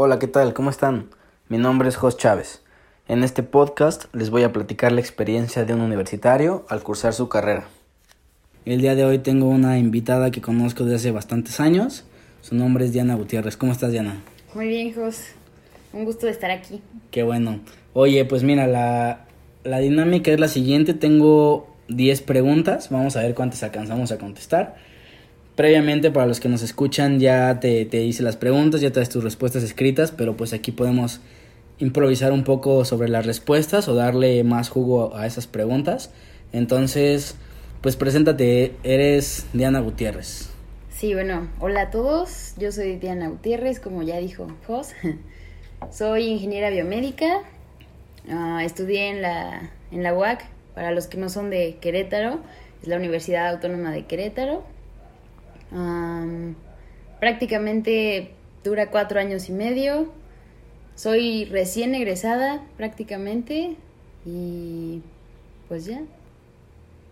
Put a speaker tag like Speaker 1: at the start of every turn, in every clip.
Speaker 1: Hola, ¿qué tal? ¿Cómo están? Mi nombre es Jos Chávez. En este podcast les voy a platicar la experiencia de un universitario al cursar su carrera. El día de hoy tengo una invitada que conozco desde hace bastantes años. Su nombre es Diana Gutiérrez. ¿Cómo estás, Diana?
Speaker 2: Muy bien, Jos. Un gusto de estar aquí.
Speaker 1: Qué bueno. Oye, pues mira, la, la dinámica es la siguiente. Tengo 10 preguntas. Vamos a ver cuántas alcanzamos a contestar. Previamente, para los que nos escuchan, ya te, te hice las preguntas, ya traes tus respuestas escritas, pero pues aquí podemos improvisar un poco sobre las respuestas o darle más jugo a esas preguntas. Entonces, pues preséntate, eres Diana Gutiérrez.
Speaker 2: Sí, bueno, hola a todos, yo soy Diana Gutiérrez, como ya dijo Jos. soy ingeniera biomédica, uh, estudié en la, en la UAC, para los que no son de Querétaro, es la Universidad Autónoma de Querétaro. Um, prácticamente dura cuatro años y medio. Soy recién egresada prácticamente y pues ya.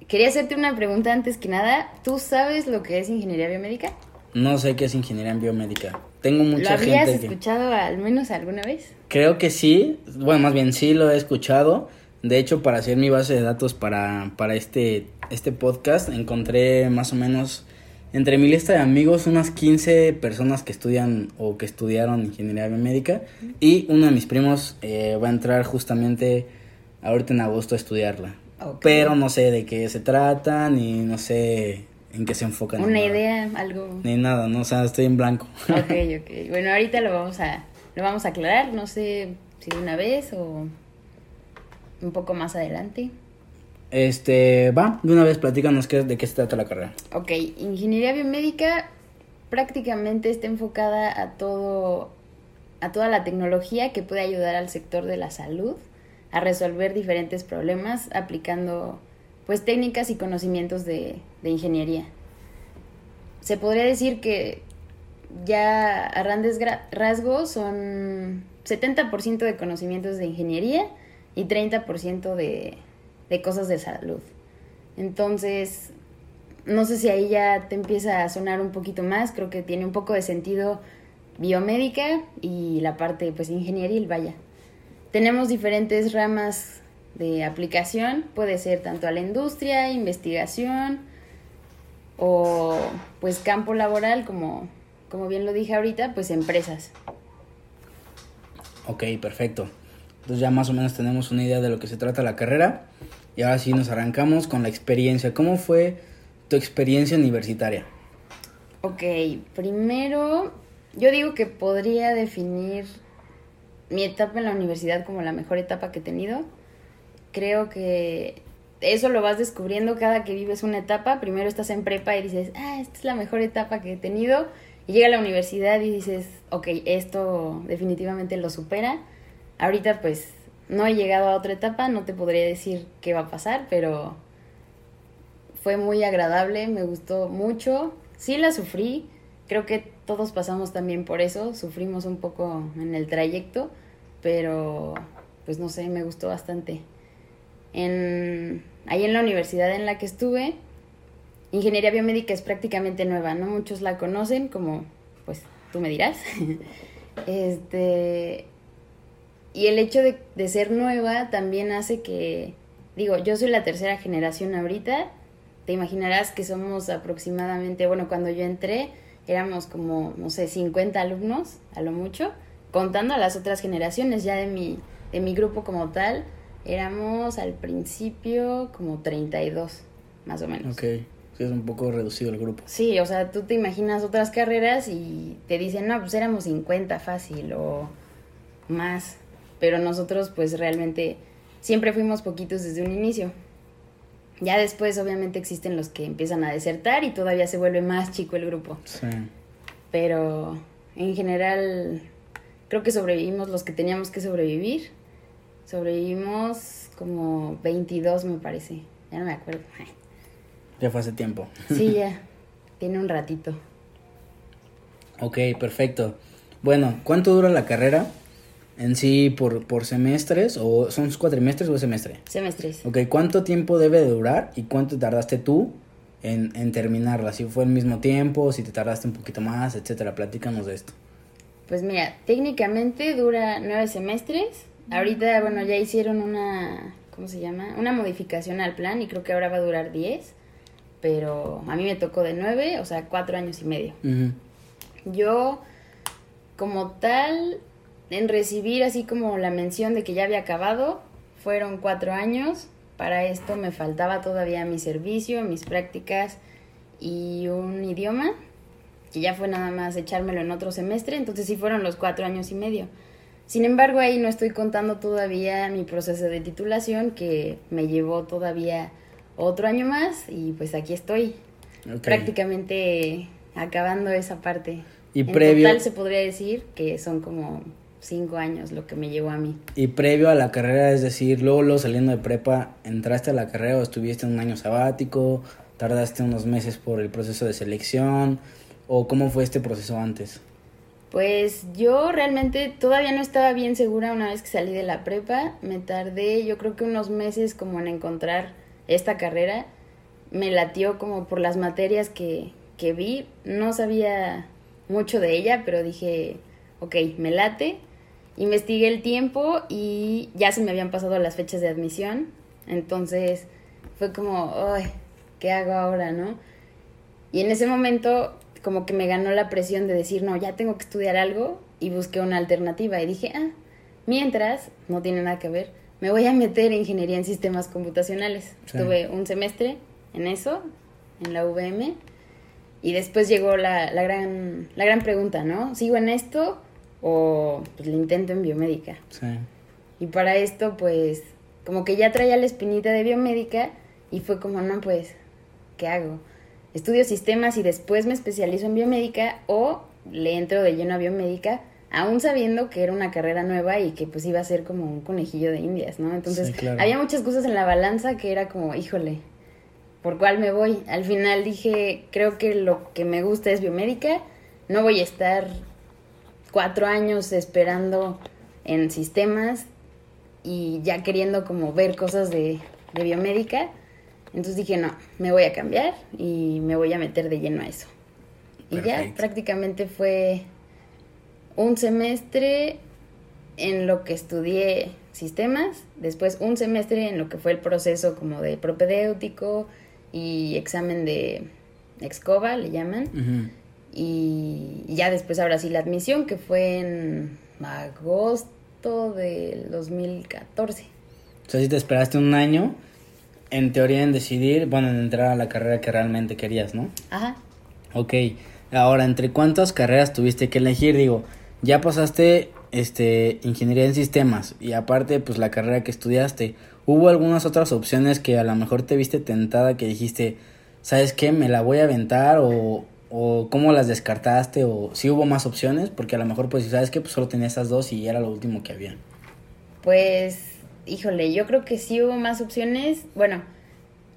Speaker 2: Quería hacerte una pregunta antes que nada. ¿Tú sabes lo que es ingeniería biomédica?
Speaker 1: No sé qué es ingeniería biomédica. Tengo mucha
Speaker 2: ¿Lo habías
Speaker 1: gente que-
Speaker 2: escuchado al menos alguna vez?
Speaker 1: Creo que sí, bueno, más bien sí lo he escuchado. De hecho, para hacer mi base de datos para, para este, este podcast, encontré más o menos entre mi lista de amigos unas 15 personas que estudian o que estudiaron ingeniería biomédica. Y uno de mis primos eh, va a entrar justamente ahorita en agosto a estudiarla. Pero no sé de qué se trata, ni no sé en qué se enfocan.
Speaker 2: Una
Speaker 1: nada.
Speaker 2: idea, algo.
Speaker 1: Ni nada, no, o sea, estoy en blanco.
Speaker 2: Ok, ok. Bueno, ahorita lo vamos a, lo vamos a aclarar. No sé si de una vez o un poco más adelante.
Speaker 1: Este, va, de una vez platícanos qué, de qué se trata la carrera.
Speaker 2: Ok, ingeniería biomédica prácticamente está enfocada a todo, a toda la tecnología que puede ayudar al sector de la salud a resolver diferentes problemas aplicando pues técnicas y conocimientos de, de ingeniería. Se podría decir que ya a grandes gra- rasgos son 70% de conocimientos de ingeniería y 30% de, de cosas de salud. Entonces, no sé si ahí ya te empieza a sonar un poquito más, creo que tiene un poco de sentido biomédica y la parte pues ingenieril, vaya. Tenemos diferentes ramas de aplicación, puede ser tanto a la industria, investigación o pues campo laboral como como bien lo dije ahorita, pues empresas.
Speaker 1: Ok, perfecto. Entonces ya más o menos tenemos una idea de lo que se trata la carrera. Y ahora sí nos arrancamos con la experiencia. ¿Cómo fue tu experiencia universitaria?
Speaker 2: Ok, primero yo digo que podría definir mi etapa en la universidad como la mejor etapa que he tenido. Creo que eso lo vas descubriendo cada que vives una etapa. Primero estás en prepa y dices, ah, esta es la mejor etapa que he tenido. Y llega a la universidad y dices, ok, esto definitivamente lo supera. Ahorita pues no he llegado a otra etapa, no te podría decir qué va a pasar, pero fue muy agradable, me gustó mucho. Sí la sufrí, creo que todos pasamos también por eso, sufrimos un poco en el trayecto, pero pues no sé, me gustó bastante. En, ahí en la universidad en la que estuve, ingeniería biomédica es prácticamente nueva, no muchos la conocen, como pues tú me dirás. este, y el hecho de, de ser nueva también hace que, digo, yo soy la tercera generación ahorita, te imaginarás que somos aproximadamente, bueno, cuando yo entré éramos como, no sé, 50 alumnos, a lo mucho, contando a las otras generaciones ya de mi, de mi grupo como tal, éramos al principio como 32, más o menos.
Speaker 1: Ok, sí, es un poco reducido el grupo.
Speaker 2: Sí, o sea, tú te imaginas otras carreras y te dicen, no, pues éramos 50 fácil o más, pero nosotros pues realmente siempre fuimos poquitos desde un inicio. Ya después obviamente existen los que empiezan a desertar y todavía se vuelve más chico el grupo,
Speaker 1: Sí.
Speaker 2: pero en general creo que sobrevivimos los que teníamos que sobrevivir. Sobrevivimos como 22 me parece, ya no me acuerdo.
Speaker 1: Ya fue hace tiempo.
Speaker 2: Sí, ya, tiene un ratito.
Speaker 1: Ok, perfecto. Bueno, ¿cuánto dura la carrera? En sí, por, por semestres, o son cuatrimestres o semestre.
Speaker 2: Semestres.
Speaker 1: Ok, ¿cuánto tiempo debe de durar y cuánto tardaste tú en, en terminarla? Si fue el mismo tiempo, si te tardaste un poquito más, etcétera. Platícanos de esto.
Speaker 2: Pues mira, técnicamente dura nueve semestres. Ahorita, bueno, ya hicieron una, ¿cómo se llama? Una modificación al plan y creo que ahora va a durar diez. Pero a mí me tocó de nueve, o sea, cuatro años y medio. Yo, como tal, en recibir así como la mención de que ya había acabado, fueron cuatro años. Para esto me faltaba todavía mi servicio, mis prácticas y un idioma, que ya fue nada más echármelo en otro semestre, entonces sí fueron los cuatro años y medio. Sin embargo, ahí no estoy contando todavía mi proceso de titulación, que me llevó todavía otro año más y pues aquí estoy, prácticamente acabando esa parte. Y en previo... total se podría decir que son como cinco años lo que me llevó a mí.
Speaker 1: Y previo a la carrera, es decir, luego, luego saliendo de prepa, ¿entraste a la carrera o estuviste un año sabático? ¿Tardaste unos meses por el proceso de selección? ¿O cómo fue este proceso antes?
Speaker 2: Pues yo realmente todavía no estaba bien segura una vez que salí de la prepa. Me tardé yo creo que unos meses como en encontrar esta carrera. Me latió como por las materias que, que vi. No sabía mucho de ella, pero dije, ok, me late. Investigué el tiempo y ya se me habían pasado las fechas de admisión. Entonces fue como, ay, ¿qué hago ahora, no? Y en ese momento como que me ganó la presión de decir, no, ya tengo que estudiar algo y busqué una alternativa y dije, ah, mientras, no tiene nada que ver, me voy a meter en ingeniería en sistemas computacionales. Estuve un semestre en eso, en la VM, y después llegó la, la, gran, la gran pregunta, ¿no? ¿Sigo en esto o pues, le intento en biomédica? Sí. Y para esto, pues, como que ya traía la espinita de biomédica y fue como, no, pues, ¿qué hago? ¿Estudio sistemas y después me especializo en biomédica o le entro de lleno a biomédica? aún sabiendo que era una carrera nueva y que pues iba a ser como un conejillo de indias, ¿no? Entonces había muchas cosas en la balanza que era como, híjole, ¿por cuál me voy? Al final dije, creo que lo que me gusta es biomédica, no voy a estar cuatro años esperando en sistemas y ya queriendo como ver cosas de, de biomédica. Entonces dije, no, me voy a cambiar y me voy a meter de lleno a eso. Y ya prácticamente fue un semestre en lo que estudié sistemas, después un semestre en lo que fue el proceso como de propedéutico y examen de Excova, le llaman. Y ya después ahora sí la admisión, que fue en agosto del 2014.
Speaker 1: O sea, si te esperaste un año, en teoría en decidir, bueno, en entrar a la carrera que realmente querías, ¿no? Ajá. Ok, ahora, ¿entre cuántas carreras tuviste que elegir? Digo, ya pasaste este ingeniería en sistemas y aparte pues la carrera que estudiaste, ¿hubo algunas otras opciones que a lo mejor te viste tentada que dijiste, ¿sabes qué? Me la voy a aventar o, o cómo las descartaste o si hubo más opciones? Porque a lo mejor pues sabes que pues solo tenía esas dos y era lo último que había.
Speaker 2: Pues, híjole, yo creo que sí hubo más opciones. Bueno,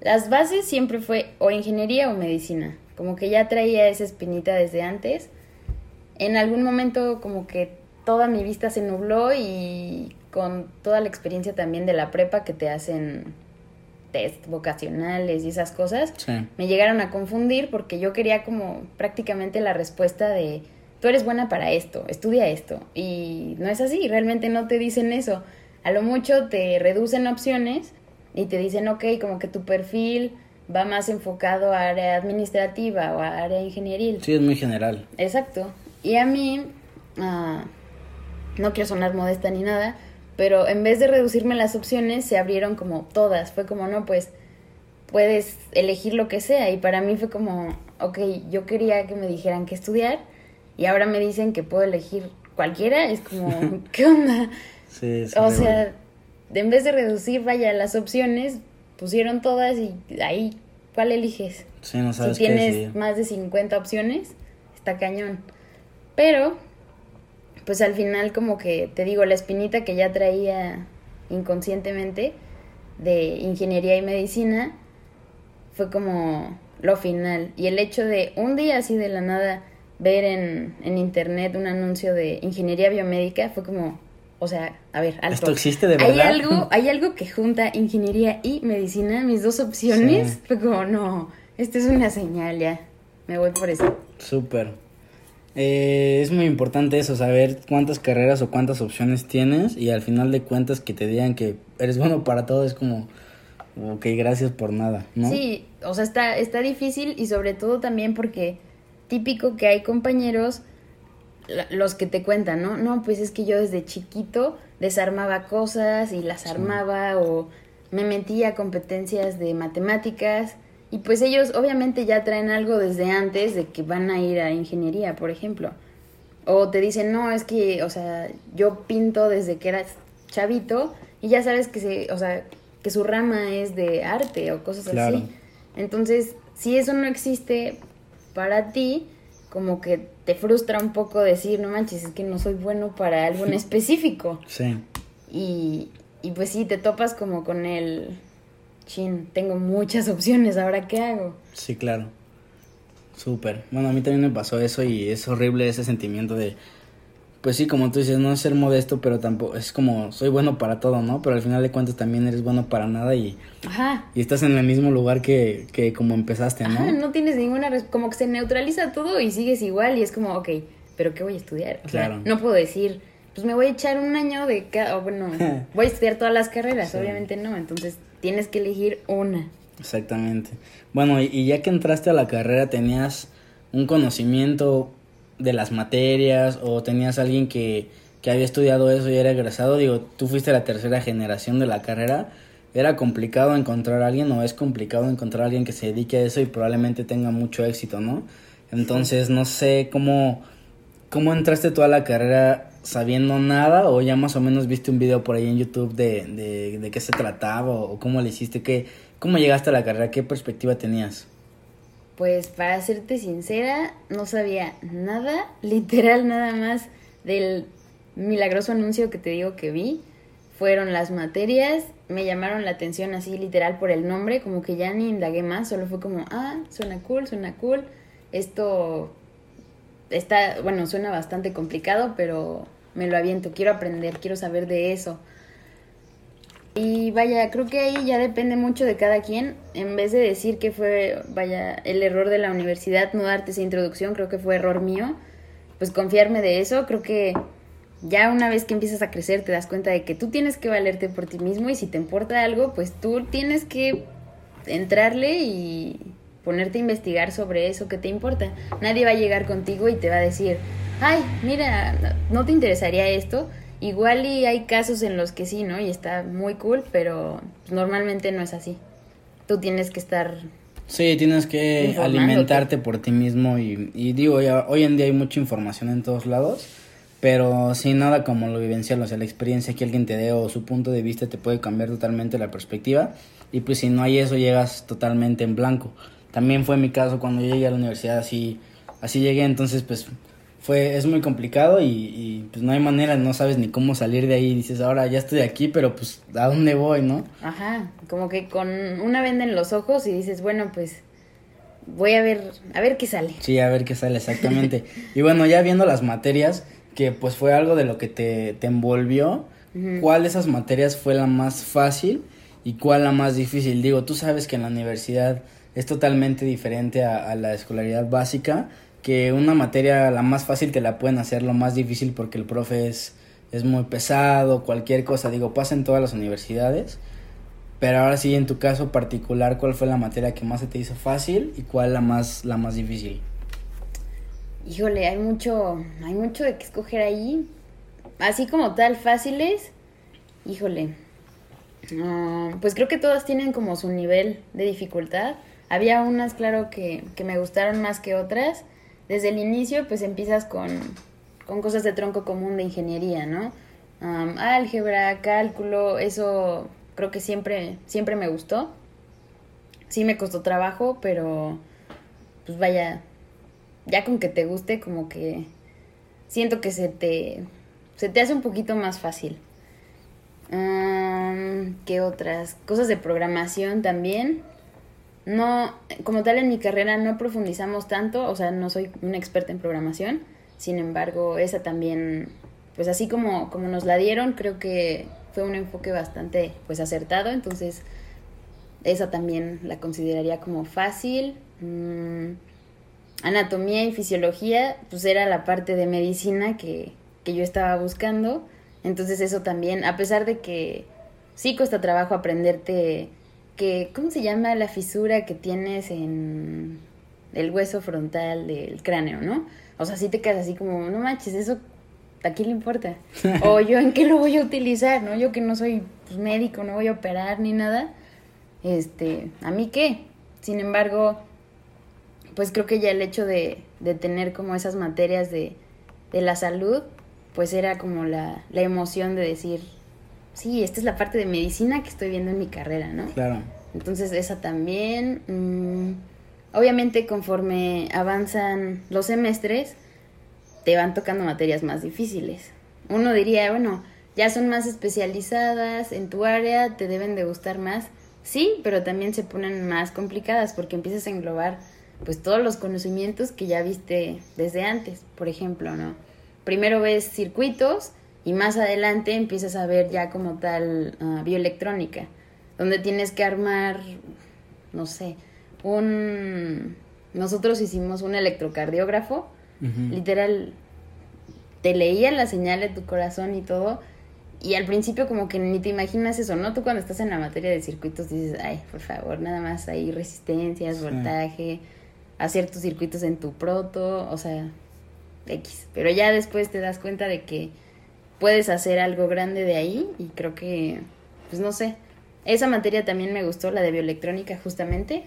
Speaker 2: las bases siempre fue o ingeniería o medicina. Como que ya traía esa espinita desde antes en algún momento como que toda mi vista se nubló y con toda la experiencia también de la prepa que te hacen test vocacionales y esas cosas, me llegaron a confundir porque yo quería como prácticamente la respuesta de tú eres buena para esto, estudia esto. Y no es así, realmente no te dicen eso. A lo mucho te reducen opciones y te dicen, ok, como que tu perfil va más enfocado a área administrativa o a área ingenieril.
Speaker 1: Sí, es muy general.
Speaker 2: Exacto. Y a mí, ah, no quiero sonar modesta ni nada, pero en vez de reducirme las opciones, se abrieron como todas. Fue como, no, pues puedes elegir lo que sea. Y para mí fue como, ok, yo quería que me dijeran qué estudiar y ahora me dicen que puedo elegir cualquiera. Es como, ¿qué onda? Sí, o sea, en vez de reducir, vaya, las opciones, pusieron todas y ahí, ¿cuál eliges? Sí, no sabes si tienes más de 50 opciones, está cañón. Pero, pues al final como que, te digo, la espinita que ya traía inconscientemente de ingeniería y medicina fue como lo final. Y el hecho de un día así de la nada ver en, en internet un anuncio de ingeniería biomédica fue como, o sea, a ver, alto.
Speaker 1: ¿Esto existe de verdad?
Speaker 2: ¿Hay algo, hay algo que junta ingeniería y medicina, mis dos opciones. Fue como, no, esta es una señal ya. Me voy por eso.
Speaker 1: Súper. Eh, es muy importante eso, saber cuántas carreras o cuántas opciones tienes y al final de cuentas que te digan que eres bueno para todo es como, ok, gracias por nada, ¿no?
Speaker 2: Sí, o sea, está, está difícil y sobre todo también porque típico que hay compañeros los que te cuentan, ¿no? No, pues es que yo desde chiquito desarmaba cosas y las armaba o me metía a competencias de matemáticas y pues ellos obviamente ya traen algo desde antes de que van a ir a ingeniería, por ejemplo. O te dicen, no, es que, o sea, yo pinto desde que eras chavito y ya sabes que, se, o sea, que su rama es de arte o cosas así. Entonces, si eso no existe para ti, como que te frustra un poco decir, no manches, es que no soy bueno para algo en específico.
Speaker 1: Sí.
Speaker 2: Y, y pues sí, te topas como con el, chin, tengo muchas opciones, ¿ahora qué hago?
Speaker 1: Sí, claro. Súper. Bueno, a mí también me pasó eso y es horrible ese sentimiento de, pues sí, como tú dices, no ser modesto, pero tampoco, es como, soy bueno para todo, ¿no? Pero al final de cuentas también eres bueno para nada y,
Speaker 2: Ajá.
Speaker 1: y estás en el mismo lugar que, que como empezaste, ¿no?
Speaker 2: Ajá, no tienes ninguna, como que se neutraliza todo y sigues igual y es como, ok, pero ¿qué voy a estudiar? O claro. sea, no puedo decir, pues me voy a echar un año de cada, o bueno, voy a estudiar todas las carreras, obviamente no, entonces tienes que elegir una.
Speaker 1: Exactamente. Bueno, y, ya que entraste a la carrera, ¿tenías un conocimiento de las materias o tenías alguien que, que había estudiado eso y era egresado? Digo, tú fuiste la tercera generación de la carrera. ¿Era complicado encontrar a alguien o es complicado encontrar a alguien que se dedique a eso y probablemente tenga mucho éxito, ¿no? Entonces, no sé cómo, cómo entraste tú a la carrera sabiendo nada o ya más o menos viste un video por ahí en YouTube de, de, de qué se trataba o, cómo le hiciste, qué, cómo llegaste a la carrera, qué perspectiva tenías?
Speaker 2: Pues para serte sincera, no sabía nada, literal nada más del milagroso anuncio que te digo que vi. Fueron las materias, me llamaron la atención así literal por el nombre, como que ya ni indagué más, solo fue como, ah, suena cool, suena cool, esto está, bueno, suena bastante complicado, pero me lo aviento, quiero aprender, quiero saber de eso. Y vaya, creo que ahí ya depende mucho de cada quien. En vez de decir que fue, vaya, el error de la universidad no darte esa introducción, creo que fue error mío. Pues confiarme de eso, creo que ya una vez que empiezas a crecer te das cuenta de que tú tienes que valerte por ti mismo y si te importa algo, pues tú tienes que entrarle y ponerte a investigar sobre eso que te importa. Nadie va a llegar contigo y te va a decir, ay, mira, ¿no te interesaría esto? Igual y hay casos en los que sí, ¿no? Y está muy cool, pero normalmente no es así. Tú tienes que estar...
Speaker 1: Sí, tienes que alimentarte por ti mismo y, y digo, ya, hoy en día hay mucha información en todos lados, pero sin nada como lo vivencial, o sea, la experiencia que alguien te dé o su punto de vista te puede cambiar totalmente la perspectiva y pues si no hay eso llegas totalmente en blanco. También fue mi caso cuando llegué a la universidad, así, así llegué, entonces pues fue, es muy complicado y, pues no hay manera, no sabes ni cómo salir de ahí, dices, ahora ya estoy aquí, pero pues ¿a dónde voy, no?
Speaker 2: Ajá, como que con una venda en los ojos y dices, bueno, pues voy a ver, a ver qué sale.
Speaker 1: Sí, a ver qué sale, exactamente. y bueno, ya viendo las materias, que pues fue algo de lo que te, te envolvió, ¿cuál de esas materias fue la más fácil y cuál la más difícil? Digo, tú sabes que en la universidad es totalmente diferente a, la escolaridad básica, que una materia la más fácil te la pueden hacer lo más difícil porque el profe es, es muy pesado, cualquier cosa, digo, pasa en todas las universidades, pero ahora sí, en tu caso particular, ¿cuál fue la materia que más se te hizo fácil y cuál la más, la más difícil?
Speaker 2: Híjole, hay mucho, hay mucho de que escoger ahí. Así como tal, fáciles, híjole. Ah, pues creo que todas tienen como su nivel de dificultad. Había unas, claro, que, que me gustaron más que otras. Desde el inicio, pues empiezas con, con cosas de tronco común de ingeniería, ¿no? álgebra, cálculo, eso creo que siempre, siempre me gustó. Sí me costó trabajo, pero pues vaya, ya con que te guste, como que siento que se te, se te hace un poquito más fácil. ¿Qué otras? Cosas de programación también no, como tal en mi carrera no profundizamos tanto, o sea, no soy una experta en programación, sin embargo, esa también, pues así como, como nos la dieron, creo que fue un enfoque bastante, pues acertado, entonces esa también la consideraría como fácil. Mm, anatomía y fisiología, pues era la parte de medicina que, que yo estaba buscando. Entonces eso también, a pesar de que sí cuesta trabajo aprenderte que, ¿cómo se llama la fisura que tienes en el hueso frontal del cráneo, no? O sea, sí te quedas así como, no manches, eso ¿a quién le importa? O yo en qué lo voy a utilizar, ¿no? Yo que no soy pues, médico, no voy a operar ni nada. Este, ¿a mí qué? Sin embargo, pues creo que ya el hecho de, de tener como esas materias de, de la salud, pues era como la, la emoción de decir, sí, esta es la parte de medicina que estoy viendo en mi carrera, ¿no?
Speaker 1: Claro.
Speaker 2: Entonces esa también, mm, obviamente conforme avanzan los semestres, te van tocando materias más difíciles. Uno diría, bueno, ya son más especializadas en tu área, te deben de gustar más. Sí, pero también se ponen más complicadas porque empiezas a englobar pues todos los conocimientos que ya viste desde antes, por ejemplo, ¿no? Primero ves circuitos y más adelante empiezas a ver ya como tal uh, bioelectrónica, donde tienes que armar, no sé, un... Nosotros hicimos un electrocardiógrafo, literal, te leía la señal de tu corazón y todo, y al principio como que ni te imaginas eso, ¿no? Tú cuando estás en la materia de circuitos dices, ay, por favor, nada más hay resistencias, voltaje, hacer tus circuitos en tu proto, o sea, X. Pero ya después te das cuenta de que puedes hacer algo grande de ahí y creo que, pues no sé, esa materia también me gustó, la de bioelectrónica justamente,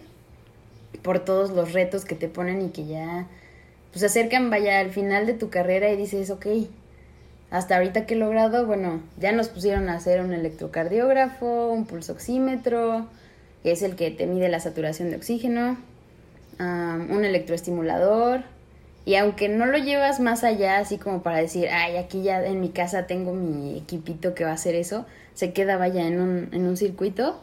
Speaker 2: por todos los retos que te ponen y que ya, pues acercan, vaya, al final de tu carrera y dices, ok, hasta ahorita que he logrado, bueno, ya nos pusieron a hacer un electrocardiógrafo, un pulsoxímetro, que es el que te mide la saturación de oxígeno, um, un electroestimulador, y aunque no lo llevas más allá, así como para decir, ay, aquí ya en mi casa tengo mi equipito que va a hacer eso, se queda vaya en un, en un circuito,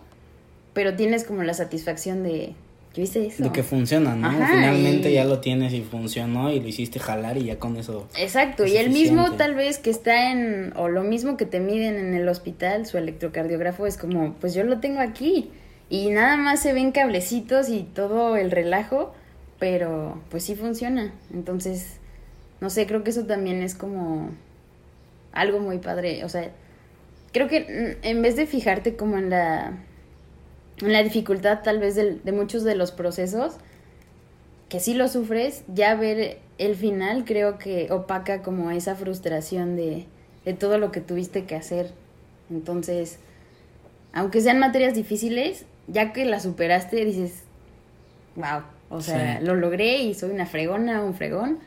Speaker 2: pero tienes como la satisfacción de, yo hice eso.
Speaker 1: De que funciona, ¿no?
Speaker 2: Ajá,
Speaker 1: Finalmente
Speaker 2: y-
Speaker 1: ya lo tienes y funcionó y lo hiciste jalar y ya con eso.
Speaker 2: Exacto,
Speaker 1: es
Speaker 2: y el mismo tal vez que está en, o lo mismo que te miden en el hospital, su electrocardiógrafo es como, pues yo lo tengo aquí. Y nada más se ven cablecitos y todo el relajo, pero pues sí funciona. Entonces, no sé, creo que eso también es como algo muy padre. O sea, creo que mm, en vez de fijarte como en la, en la dificultad tal vez de muchos de los procesos, que sí lo sufres, ya ver el final creo que opaca como esa frustración de, de todo lo que tuviste que hacer. Entonces, aunque sean materias difíciles, ya que las superaste, dices, wow, o sea,
Speaker 1: Sí.
Speaker 2: lo logré y soy una fregona, un fregón,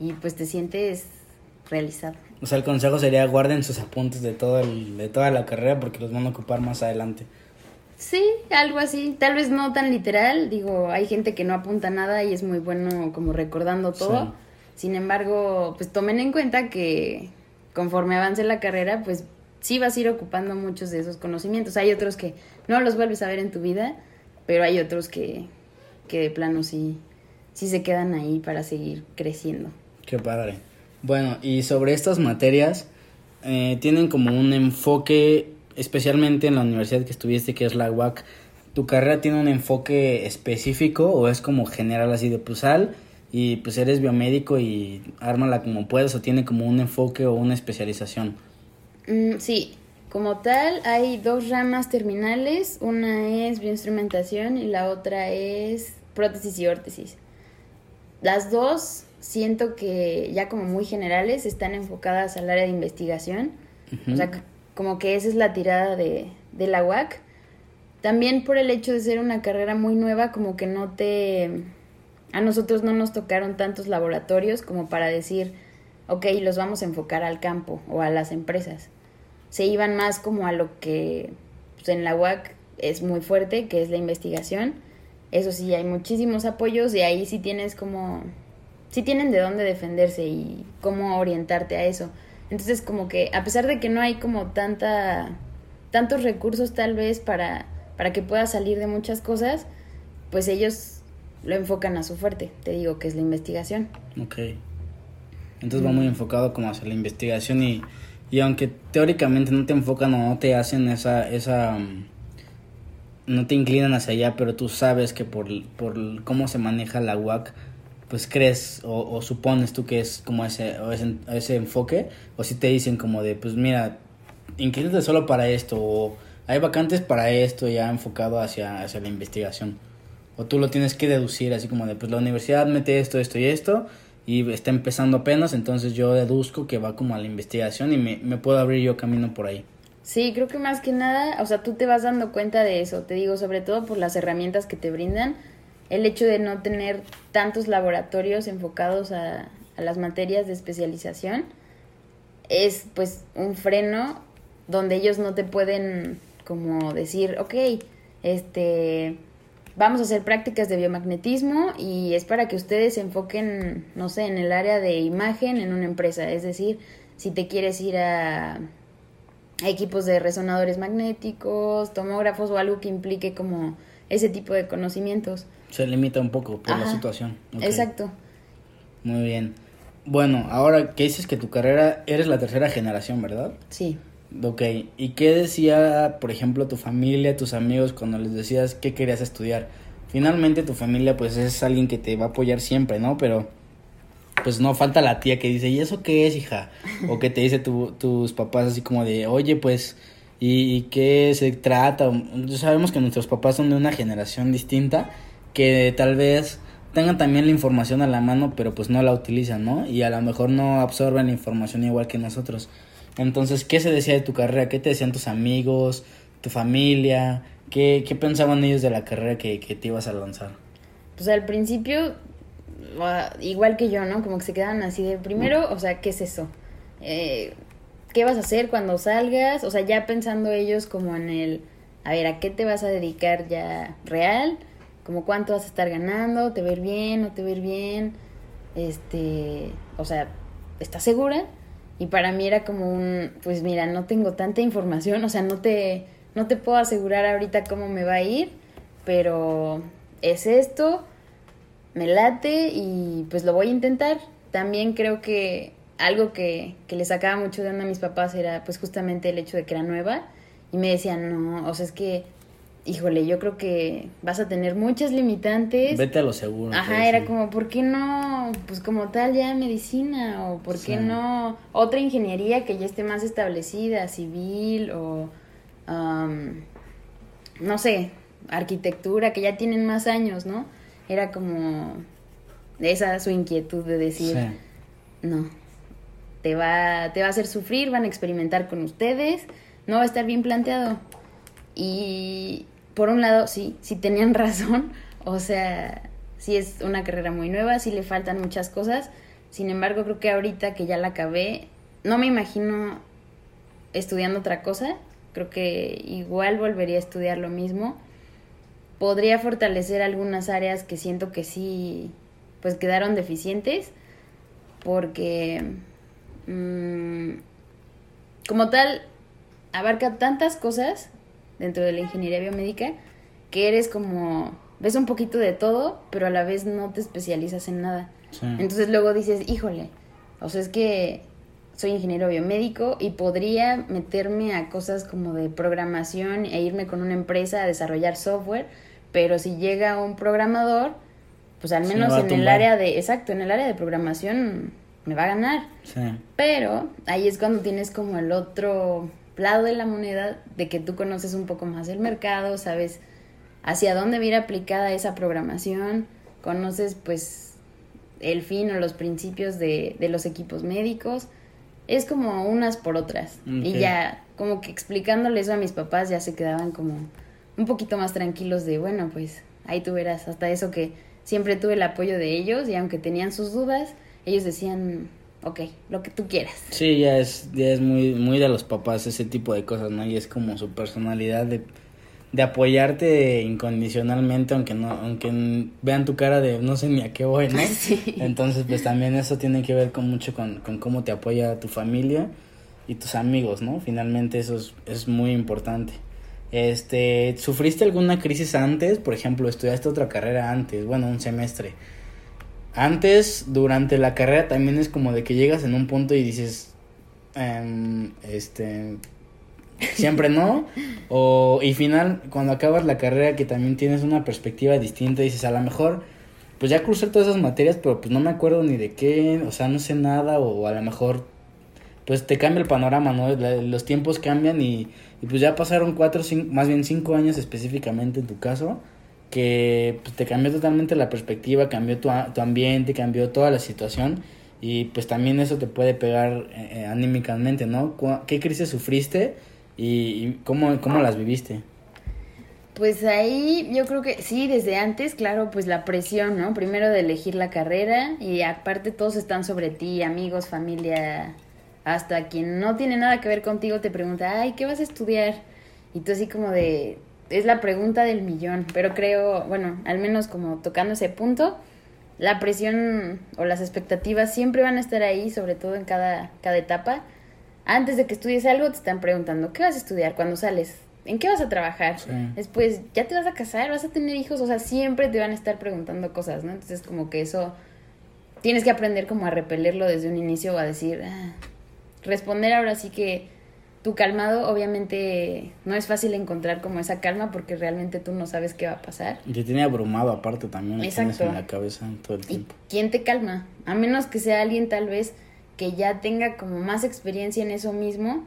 Speaker 2: y pues te sientes realizado.
Speaker 1: O sea, el consejo sería guarden sus apuntes de todo el, de toda la carrera porque los van a ocupar más adelante.
Speaker 2: Sí, algo así, tal vez no tan literal, digo, hay gente que no apunta nada y es muy bueno como recordando todo.
Speaker 1: Sí.
Speaker 2: Sin embargo, pues tomen en cuenta que conforme avance la carrera, pues sí vas a ir ocupando muchos de esos conocimientos. Hay otros que no los vuelves a ver en tu vida, pero hay otros que, que de plano sí, sí se quedan ahí para seguir creciendo.
Speaker 1: Qué padre. Bueno, y sobre estas materias, eh, tienen como un enfoque, especialmente en la universidad que estuviste, que es la UAC. ¿Tu carrera tiene un enfoque específico o es como general así de pues sal y pues eres biomédico y ármala como puedes o tiene como un enfoque o una especialización?
Speaker 2: Mm, sí, como tal hay dos ramas terminales, una es bioinstrumentación y la otra es prótesis y órtesis. Las dos siento que ya como muy generales están enfocadas al área de investigación, o sea, como que esa es la tirada de, de la UAC. También por el hecho de ser una carrera muy nueva, como que no te... A nosotros no nos tocaron tantos laboratorios como para decir, ok, los vamos a enfocar al campo o a las empresas. Se iban más como a lo que pues, en la UAC es muy fuerte, que es la investigación. Eso sí, hay muchísimos apoyos y ahí sí tienes como... Sí tienen de dónde defenderse y cómo orientarte a eso. Entonces como que a pesar de que no hay como tanta tantos recursos tal vez para, para que puedas salir de muchas cosas, pues ellos lo enfocan a su fuerte, te digo que es la investigación.
Speaker 1: Ok. Entonces va muy enfocado como hacia la investigación y, y aunque teóricamente no te enfocan o no te hacen esa, esa, mm, no te inclinan hacia allá, pero tú sabes que por, por cómo se maneja la UAC, pues crees o, supones tú que es como ese, o ese, ese enfoque, o si te dicen como de, pues mira, inclínate solo para esto, o hay vacantes para esto ya enfocado hacia, hacia la investigación. O tú lo tienes que deducir así como de, pues la universidad mete esto, esto y esto, y está empezando apenas, entonces yo deduzco que va como a la investigación y me, puedo abrir yo camino por ahí.
Speaker 2: Sí, creo que más que nada, o sea, tú te vas dando cuenta de eso, te digo, sobre todo por las herramientas que te brindan, el hecho de no tener tantos laboratorios enfocados a, a las materias de especialización es pues un freno donde ellos no te pueden como decir, ok, este, vamos a hacer prácticas de biomagnetismo y es para que ustedes se enfoquen, no sé, en el área de imagen en una empresa. Es decir, si te quieres ir a, equipos de resonadores magnéticos, tomógrafos o algo que implique como ese tipo de conocimientos.
Speaker 1: Se limita un poco por la situación.
Speaker 2: Exacto.
Speaker 1: Muy bien. Bueno, ahora que dices que tu carrera eres la tercera generación, ¿verdad?
Speaker 2: Sí.
Speaker 1: Ok, ¿y qué decía, por ejemplo, tu familia, tus amigos cuando les decías qué querías estudiar? Finalmente tu familia pues es alguien que te va a apoyar siempre, ¿no? Pero pues no falta la tía que dice, ¿y eso qué es, hija? O que te dice tu, tus papás así como de, oye, pues, ¿y, qué se trata? Sabemos que nuestros papás son de una generación distinta, que tal vez tengan también la información a la mano, pero pues no la utilizan, ¿no? Y a lo mejor no absorben la información igual que nosotros. Entonces, ¿qué se decía de tu carrera? ¿Qué te decían tus amigos, tu familia? ¿Qué, qué pensaban ellos de la carrera que, que te ibas a lanzar?
Speaker 2: Pues al principio, ah, igual que yo, ¿no? Como que se quedaban así de primero, o sea, ¿qué es eso? Eh, ¿Qué vas a hacer cuando salgas? O sea, ya pensando ellos como en el, a ver, ¿a qué te vas a dedicar ya real? Como cuánto vas a estar ganando, te ir bien, no te ir bien, este, o sea, ¿estás segura? Y para mí era como un, pues mira, no tengo tanta información, o sea, no te, no te puedo asegurar ahorita cómo me va a ir, pero es esto, me late y pues lo voy a intentar. También creo que algo que, que le sacaba mucho de onda a mis papás era pues justamente el hecho de que era nueva y me decían, no, o sea, es que híjole, yo creo que vas a tener muchas limitantes.
Speaker 1: Vete a lo seguro.
Speaker 2: Ajá, era como, ¿por qué no, pues como tal ya medicina? O ¿por qué no otra ingeniería que ya esté más establecida, civil o, no sé, arquitectura, que ya tienen más años, ¿no? Era como esa su inquietud de decir, no, te va, te va a hacer sufrir, van a experimentar con ustedes, no va a estar bien planteado. Y por un lado, sí, sí tenían razón, o sea, sí es una carrera muy nueva, sí le faltan muchas cosas, sin embargo creo que ahorita que ya la acabé, no me imagino estudiando otra cosa, creo que igual volvería a estudiar lo mismo, podría fortalecer algunas áreas que siento que sí, pues quedaron deficientes, porque mm, como tal, abarca tantas cosas dentro de la ingeniería biomédica, que eres como, ves un poquito de todo, pero a la vez no te especializas en nada. Entonces luego dices, híjole, o sea, es que soy ingeniero biomédico y podría meterme a cosas como de programación e irme con una empresa a desarrollar software, pero si llega un programador, pues al menos en el área de, exacto, en el área de programación me va a ganar. Pero ahí es cuando tienes como el otro lado de la moneda de que tú conoces un poco más el mercado, sabes hacia dónde viene aplicada esa programación, conoces pues el fin o los principios de, de los equipos médicos, es como unas por otras. Y ya como que explicándole eso a mis papás ya se quedaban como un poquito más tranquilos de, bueno, pues ahí tú verás, hasta eso que siempre tuve el apoyo de ellos y aunque tenían sus dudas, ellos decían, ok, lo que tú quieras.
Speaker 1: Sí, ya es, ya es muy, muy de los papás ese tipo de cosas, ¿no? Y es como su personalidad de, de apoyarte incondicionalmente, aunque no, aunque vean tu cara de no sé ni a qué voy, ¿no? Entonces, pues también eso tiene que ver con mucho con, con cómo te apoya tu familia y tus amigos, ¿no? Finalmente eso es, es muy importante. Este, ¿sufriste alguna crisis antes? Por ejemplo, estudiaste otra carrera antes, bueno, un semestre antes, durante la carrera también es como de que llegas en un punto y dices, em, este, siempre no. O, y final, cuando acabas la carrera que también tienes una perspectiva distinta, dices, a lo mejor pues ya cursé todas esas materias, pero pues no me acuerdo ni de qué, o sea, no sé nada, o a lo mejor, pues te cambia el panorama, ¿no? los tiempos cambian y, y, pues ya pasaron cuatro, cinco, más bien cinco años específicamente en tu caso, que pues, te cambió totalmente la perspectiva, cambió tu, tu ambiente, cambió toda la situación y pues también eso te puede pegar eh, eh, anímicamente, ¿no? ¿Qué crisis sufriste y, cómo, cómo las viviste?
Speaker 2: Pues ahí yo creo que sí, desde antes, claro, pues la presión, ¿no? Primero de elegir la carrera y aparte todos están sobre ti, amigos, familia, hasta quien no tiene nada que ver contigo te pregunta, ay, ¿qué vas a estudiar? Y tú así como de, es la pregunta del millón, pero creo, bueno, al menos como tocando ese punto, la presión o las expectativas siempre van a estar ahí, sobre todo en cada, cada etapa. Antes de que estudies algo, te están preguntando, ¿qué vas a estudiar cuando sales? ¿En qué vas a trabajar? Después, ¿ya te vas a casar? ¿Vas a tener hijos? O sea, siempre te van a estar preguntando cosas, ¿no? Entonces, como que eso tienes que aprender como a repelerlo desde un inicio o a decir, ah, responder ahora sí que tu calmado, obviamente no es fácil encontrar como esa calma porque realmente tú no sabes qué va a pasar.
Speaker 1: Y te tiene abrumado aparte también, Exacto. en la cabeza todo el tiempo.
Speaker 2: ¿Quién te calma? A menos que sea alguien tal vez que ya tenga como más experiencia en eso mismo,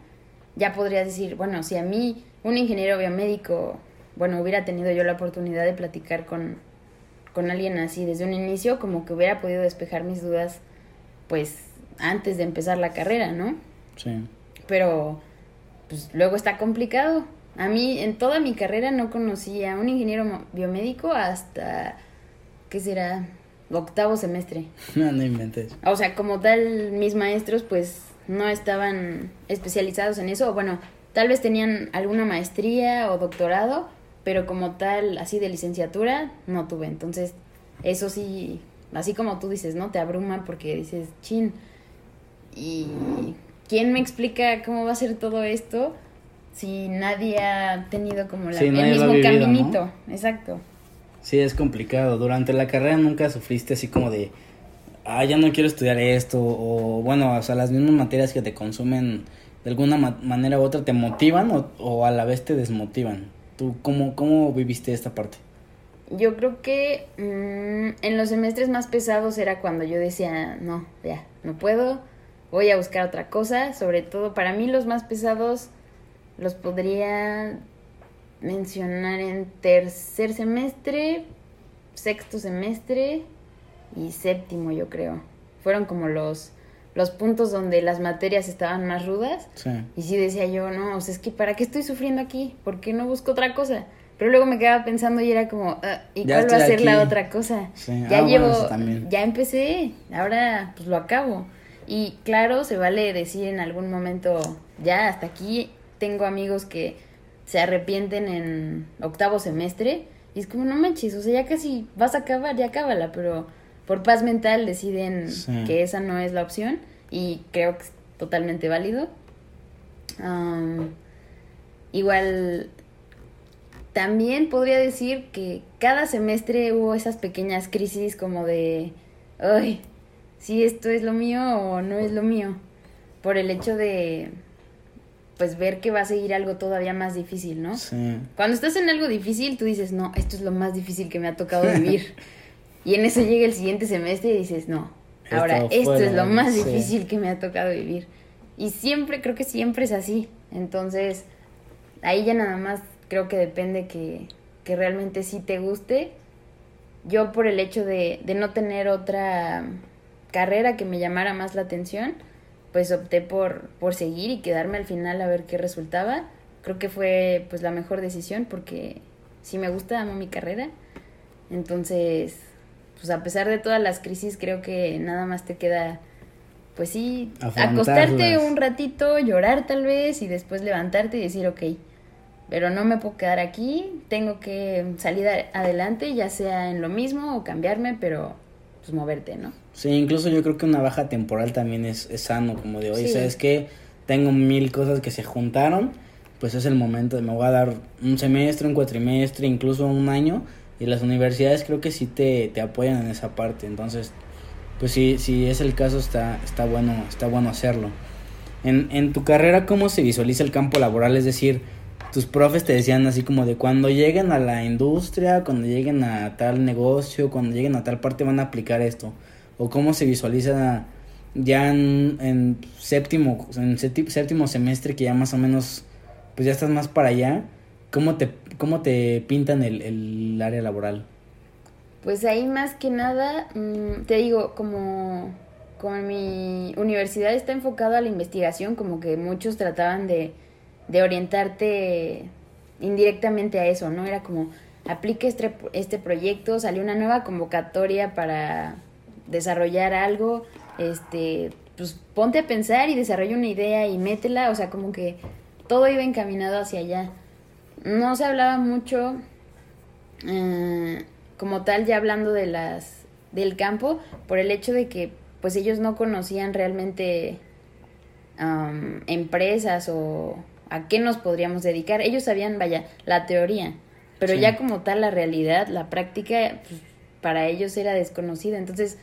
Speaker 2: ya podrías decir, bueno, si a mí un ingeniero biomédico, bueno, hubiera tenido yo la oportunidad de platicar con, con alguien así desde un inicio, como que hubiera podido despejar mis dudas, pues antes de empezar la carrera, ¿no?
Speaker 1: Sí.
Speaker 2: Pero pues luego está complicado. A mí en toda mi carrera no conocí a un ingeniero biomédico hasta, ¿qué será? Octavo semestre.
Speaker 1: No, no inventes.
Speaker 2: O sea, como tal, mis maestros pues no estaban especializados en eso. Bueno, tal vez tenían alguna maestría o doctorado, pero como tal, así de licenciatura, no tuve. Entonces, eso sí, así como tú dices, ¿no? Te abruma porque dices, chin. Y ¿quién me explica cómo va a ser todo esto si nadie ha tenido como la, el mismo caminito? Exacto.
Speaker 1: Sí, es complicado. Durante la carrera nunca sufriste así como de, ah, ya no quiero estudiar esto, o bueno, o sea, las mismas materias que te consumen de alguna manera u otra te motivan o, a la vez te desmotivan. ¿Tú cómo, cómo viviste esta parte?
Speaker 2: Yo creo que mm, en los semestres más pesados era cuando yo decía, no, ya, no puedo, voy a buscar otra cosa. Sobre todo, para mí los más pesados los podría mencionar en tercer semestre, sexto semestre y séptimo, yo creo. Fueron como los, los puntos donde las materias estaban más rudas. Y sí decía yo, no, o sea, es que ¿para qué estoy sufriendo aquí? ¿Por qué no busco otra cosa? Pero luego me quedaba pensando y era como, ah, ¿y cuál va a ser la otra cosa? Ya ah, llevo, ya empecé, ahora pues lo acabo. Y claro, se vale decir en algún momento, ya hasta aquí tengo amigos que se arrepienten en octavo semestre y es como, no manches, o sea, ya casi vas a acabar, ya acábala, pero por paz mental deciden que esa no es la opción y creo que es totalmente válido. igual, también podría decir que cada semestre hubo esas pequeñas crisis como de, ay, si esto es lo mío o no es lo mío, por el hecho de pues ver que va a seguir algo todavía más difícil, ¿no?
Speaker 1: Sí.
Speaker 2: Cuando estás en algo difícil, tú dices, no, esto es lo más difícil que me ha tocado vivir. y en eso llega el siguiente semestre y dices, no, ahora esto es lo más difícil que me ha tocado vivir. Y siempre, creo que siempre es así. Entonces, ahí ya nada más creo que depende que, que realmente sí te guste. Yo por el hecho de, de no tener otra carrera que me llamara más la atención, pues opté por, por seguir y quedarme al final a ver qué resultaba. Creo que fue pues la mejor decisión porque si me gusta, amo mi carrera. Entonces, pues a pesar de todas las crisis, creo que nada más te queda, pues sí, acostarte un ratito, llorar tal vez y después levantarte y decir, ok, pero no me puedo quedar aquí, tengo que salir adelante, ya sea en lo mismo o cambiarme, pero pues moverte, ¿no?
Speaker 1: Sí, incluso yo creo que una baja temporal también es, sano, como de hoy, ¿sabes qué? Tengo mil cosas que se juntaron, pues es el momento de me voy a dar un semestre, un cuatrimestre, incluso un año, y las universidades creo que sí te, te apoyan en esa parte, entonces, pues sí, si es el caso, está, está, bueno, está bueno hacerlo. En, en tu carrera, ¿cómo se visualiza el campo laboral? Es decir, tus profes te decían así como de cuando lleguen a la industria, cuando lleguen a tal negocio, cuando lleguen a tal parte van a aplicar esto? ¿O cómo se visualiza ya en, séptimo, en séptimo semestre que ya más o menos, pues ya estás más para allá? ¿Cómo te, cómo te pintan el, el área laboral?
Speaker 2: Pues ahí más que nada, mm, te digo, como, como mi universidad está enfocada a la investigación, como que muchos trataban de de orientarte indirectamente a eso, ¿no? Era como, aplique este, este proyecto, salió una nueva convocatoria para desarrollar algo, este, pues ponte a pensar y desarrolla una idea y métela, o sea, como que todo iba encaminado hacia allá. No se hablaba mucho, eh, como tal, ya hablando de las del campo, por el hecho de que pues ellos no conocían realmente empresas o, a qué nos podríamos dedicar. Ellos sabían, vaya, la teoría, pero ya como tal la realidad, la práctica, pues, para ellos era desconocida. Entonces,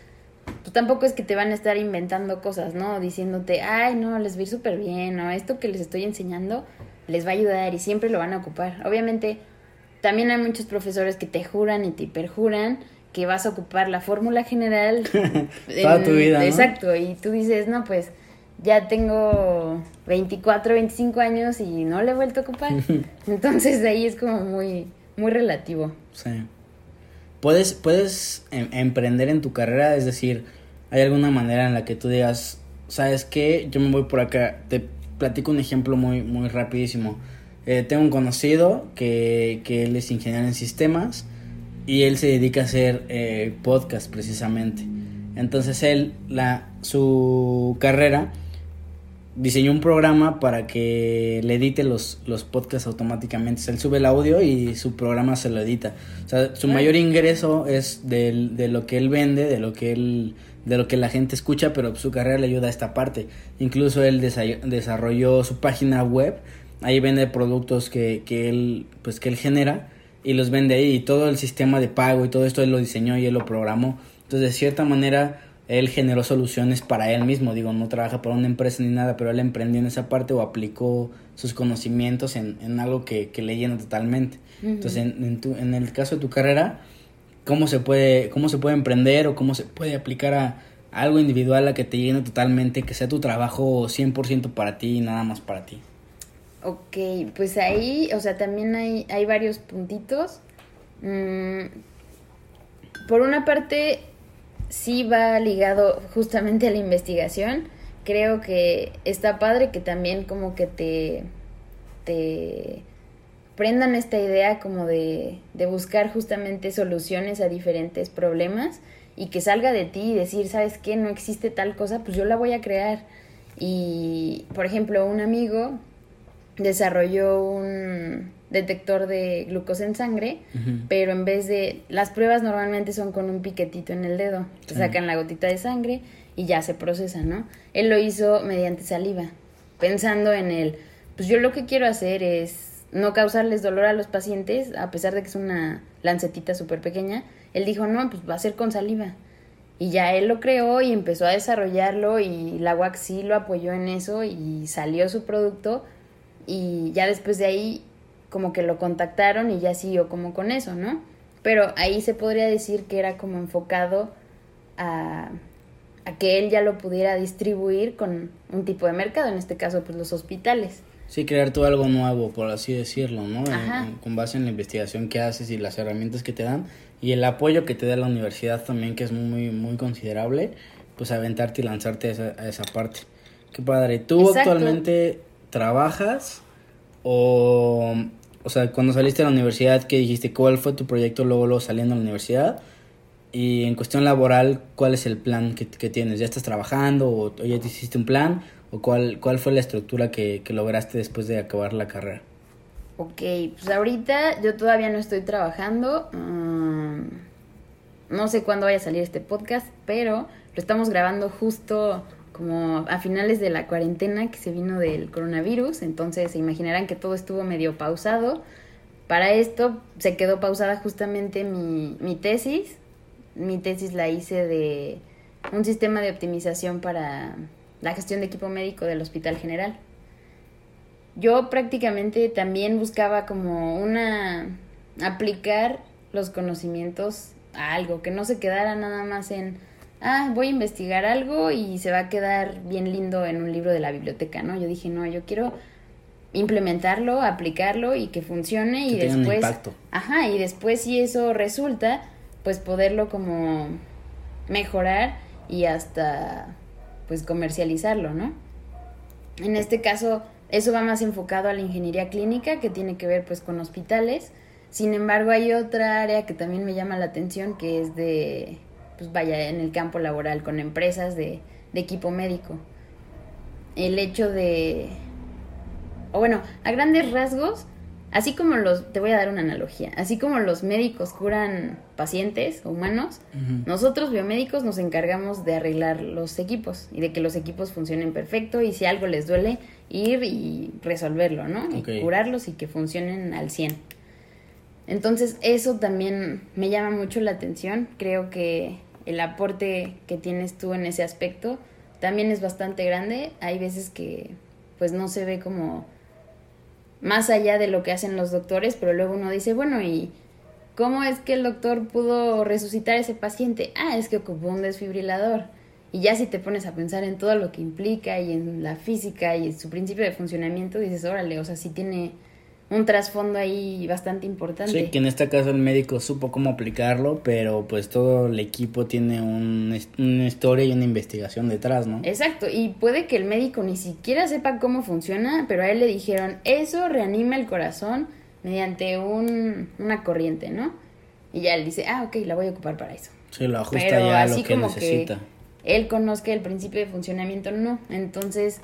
Speaker 2: pues tampoco es que te van a estar inventando cosas, ¿no? Diciéndote, ay, no, les va a ir súper bien, o esto que les estoy enseñando les va a ayudar y siempre lo van a ocupar. Obviamente, también hay muchos profesores que te juran y te perjuran que vas a ocupar la fórmula general.
Speaker 1: Toda tu vida.
Speaker 2: Exacto, y tú dices, no, pues ya tengo 24, 25 años y no le he vuelto a ocupar. Entonces de ahí es como muy, muy relativo.
Speaker 1: Sí. Puedes, puedes em, emprender en tu carrera, es decir, ¿hay alguna manera en la que tú digas, sabes qué, yo me voy por acá? Te platico un ejemplo muy, muy rapidísimo. Eh, tengo un conocido que, que, él es ingeniero en sistemas y él se dedica a hacer eh, podcast precisamente. Entonces él, la, su carrera diseñó un programa para que le edite los, los podcasts automáticamente. O sea, él sube el audio y su programa se lo edita. O sea, su mayor ingreso es de, de lo que él vende, de lo que él de lo que la gente escucha, pero su carrera le ayuda a esta parte. Incluso él desarrolló su página web, ahí vende productos que, que él pues que él genera y los vende ahí y todo el sistema de pago y todo esto él lo diseñó y él lo programó. Entonces, de cierta manera él generó soluciones para él mismo, digo, no trabaja para una empresa ni nada, pero él emprendió en esa parte o aplicó sus conocimientos en, en algo que, que, le llena totalmente. Entonces, en, en, tu, en el caso de tu carrera, ¿cómo se puede, cómo se puede emprender o cómo se puede aplicar a, algo individual a que te llene totalmente, que sea tu trabajo 100% para ti y nada más para ti?
Speaker 2: Ok, pues ahí, o sea, también hay, hay varios puntitos. Mm, por una parte, sí va ligado justamente a la investigación. Creo que está padre que también como que te, te prendan esta idea como de, de buscar justamente soluciones a diferentes problemas y que salga de ti y decir, ¿sabes qué? No existe tal cosa, pues yo la voy a crear. Y, por ejemplo, un amigo desarrolló un, detector de glucosa en sangre, pero en vez de las pruebas normalmente son con un piquetito en el dedo, te sacan la gotita de sangre y ya se procesa, ¿no? Él lo hizo mediante saliva, pensando en el, pues yo lo que quiero hacer es no causarles dolor a los pacientes, a pesar de que es una lancetita súper pequeña, él dijo, no, pues va a ser con saliva. Y ya él lo creó y empezó a desarrollarlo y la WAC sí lo apoyó en eso y salió su producto y ya después de ahí como que lo contactaron y ya siguió como con eso, ¿no? Pero ahí se podría decir que era como enfocado a, a que él ya lo pudiera distribuir con un tipo de mercado, en este caso pues los hospitales.
Speaker 1: Sí, crear tú algo nuevo, por así decirlo, ¿no? con base en la investigación que haces y las herramientas que te dan y el apoyo que te da la universidad también, que es muy, muy considerable, pues aventarte y lanzarte a esa, a esa parte. Qué padre. ¿Tú actualmente trabajas o o sea, cuando saliste de la universidad, ¿qué dijiste? ¿Cuál fue tu proyecto luego, luego saliendo de la universidad? Y en cuestión laboral, ¿cuál es el plan que, que tienes? ¿Ya estás trabajando o, ya te hiciste un plan? ¿O cuál, cuál fue la estructura que, que lograste después de acabar la carrera?
Speaker 2: Ok, pues ahorita yo todavía no estoy trabajando. Mm, no sé cuándo vaya a salir este podcast, pero lo estamos grabando justo como a finales de la cuarentena que se vino del coronavirus, entonces se imaginarán que todo estuvo medio pausado. Para esto se quedó pausada justamente mi, mi tesis. Mi tesis la hice de un sistema de optimización para la gestión de equipo médico del Hospital General. yo prácticamente también buscaba como una aplicar los conocimientos a algo, que no se quedara nada más en, ah, voy a investigar algo y se va a quedar bien lindo en un libro de la biblioteca, ¿no? Yo dije, no, yo quiero implementarlo, aplicarlo y que funcione y después, ajá, y después si eso resulta, pues poderlo como mejorar y hasta pues comercializarlo, ¿no? En este caso, eso va más enfocado a la ingeniería clínica que tiene que ver pues con hospitales. Sin embargo, hay otra área que también me llama la atención que es de pues vaya en el campo laboral con empresas de, de equipo médico. El hecho de o bueno, a grandes rasgos, así como los, te voy a dar una analogía, así como los médicos curan pacientes humanos, nosotros biomédicos nos encargamos de arreglar los equipos y de que los equipos funcionen perfecto y si algo les duele, ir y resolverlo, ¿no? Y curarlos y que funcionen al 100. Entonces eso también me llama mucho la atención, creo que el aporte que tienes tú en ese aspecto también es bastante grande, hay veces que pues no se ve como más allá de lo que hacen los doctores, pero luego uno dice, bueno, ¿y cómo es que el doctor pudo resucitar a ese paciente? Ah, es que ocupó un desfibrilador. Y ya si te pones a pensar en todo lo que implica y en la física y en su principio de funcionamiento, dices, órale, o sea, sí tiene un trasfondo ahí bastante importante.
Speaker 1: Sí, que en este caso el médico supo cómo aplicarlo, pero pues todo el equipo tiene un, una historia y una investigación detrás, ¿no?
Speaker 2: Exacto, y puede que el médico ni siquiera sepa cómo funciona, pero a él le dijeron, eso reanima el corazón mediante un, una corriente, ¿no? Y ya él dice, ah, ok, la voy a ocupar para eso.
Speaker 1: Sí, lo ajusta ya a lo que necesita.
Speaker 2: él conozca el principio de funcionamiento, no. Entonces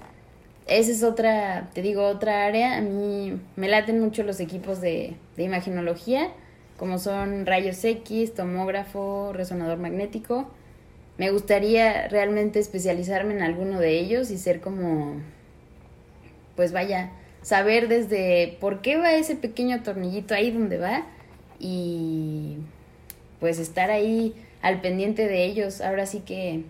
Speaker 2: esa es otra, te digo, otra área. A mí me laten mucho los equipos de, de imaginología, como son rayos X, tomógrafo, resonador magnético. Me gustaría realmente especializarme en alguno de ellos y ser como, pues vaya, saber desde por qué va ese pequeño tornillito ahí donde va y pues estar ahí al pendiente de ellos. Ahora sí que,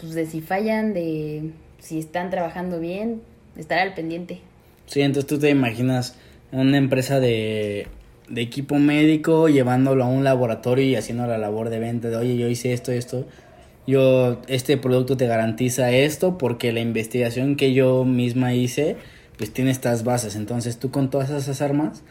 Speaker 2: pues de si fallan, de si están trabajando bien, estar al pendiente.
Speaker 1: Sí, entonces tú te imaginas una empresa de, de equipo médico llevándolo a un laboratorio y haciendo la labor de venta de, oye, yo hice esto, esto, yo, este producto te garantiza esto porque la investigación que yo misma hice, pues tiene estas bases. Entonces tú con todas esas armas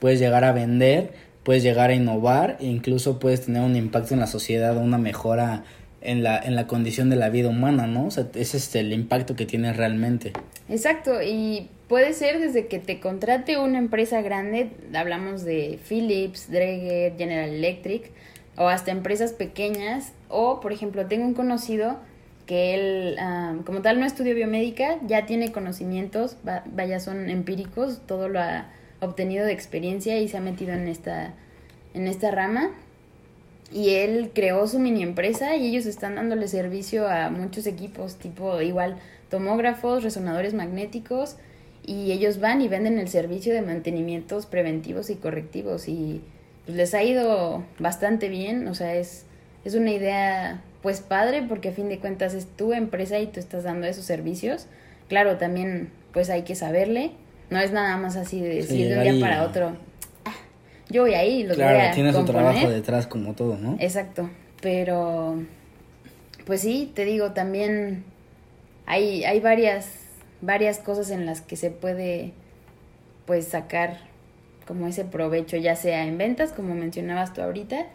Speaker 1: puedes llegar a vender, puedes llegar a innovar e incluso puedes tener un impacto en la sociedad, una mejora en la, en la condición de la vida humana, ¿no? O sea, ese es el impacto que tiene realmente.
Speaker 2: Exacto, y puede ser desde que te contrate una empresa grande, hablamos de Philips, Dräger, General Electric, o hasta empresas pequeñas, o por ejemplo, tengo un conocido que él, como tal, no estudió biomédica, ya tiene conocimientos, vaya, son empíricos, todo lo ha obtenido de experiencia y se ha metido en esta, en esta rama y él creó su mini empresa y ellos están dándole servicio a muchos equipos, tipo igual tomógrafos, resonadores magnéticos, y ellos van y venden el servicio de mantenimientos preventivos y correctivos y pues, les ha ido bastante bien, o sea, es, es una idea pues padre porque a fin de cuentas es tu empresa y tú estás dando esos servicios. Claro, también pues hay que saberle, no es nada más así de decir de un día para otro, yo voy ahí y los
Speaker 1: claro,
Speaker 2: voy a
Speaker 1: tiene su trabajo detrás como todo, ¿no?
Speaker 2: Exacto, pero pues sí, te digo, también hay, hay varias, varias cosas en las que se puede pues sacar como ese provecho, ya sea en ventas, como mencionabas tú ahorita,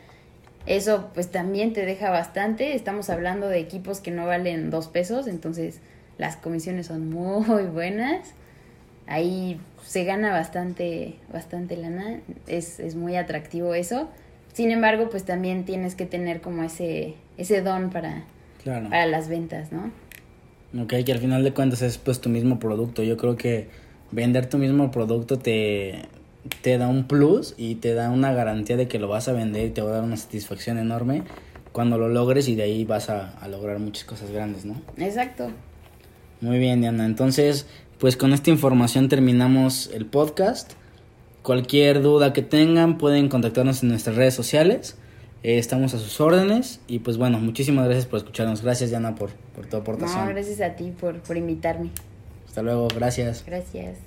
Speaker 2: eso pues también te deja bastante, estamos hablando de equipos que no valen dos pesos, entonces las comisiones son muy buenas ahí se gana bastante, bastante lana, es, es muy atractivo eso. Sin embargo, pues también tienes que tener como ese, ese don para, para las ventas, ¿no?
Speaker 1: Ok, que al final de cuentas es pues tu mismo producto. Yo creo que vender tu mismo producto te, te da un plus y te da una garantía de que lo vas a vender y te va a dar una satisfacción enorme cuando lo logres y de ahí vas a, a lograr muchas cosas grandes, ¿no?
Speaker 2: Exacto.
Speaker 1: Muy bien, Diana. Entonces, pues con esta información terminamos el podcast. Cualquier duda que tengan pueden contactarnos en nuestras redes sociales. Eh, estamos a sus órdenes y pues bueno, muchísimas gracias por escucharnos. Gracias Diana por, por tu aportación.
Speaker 2: No, gracias a ti por, por invitarme.
Speaker 1: Hasta luego, gracias.
Speaker 2: Gracias.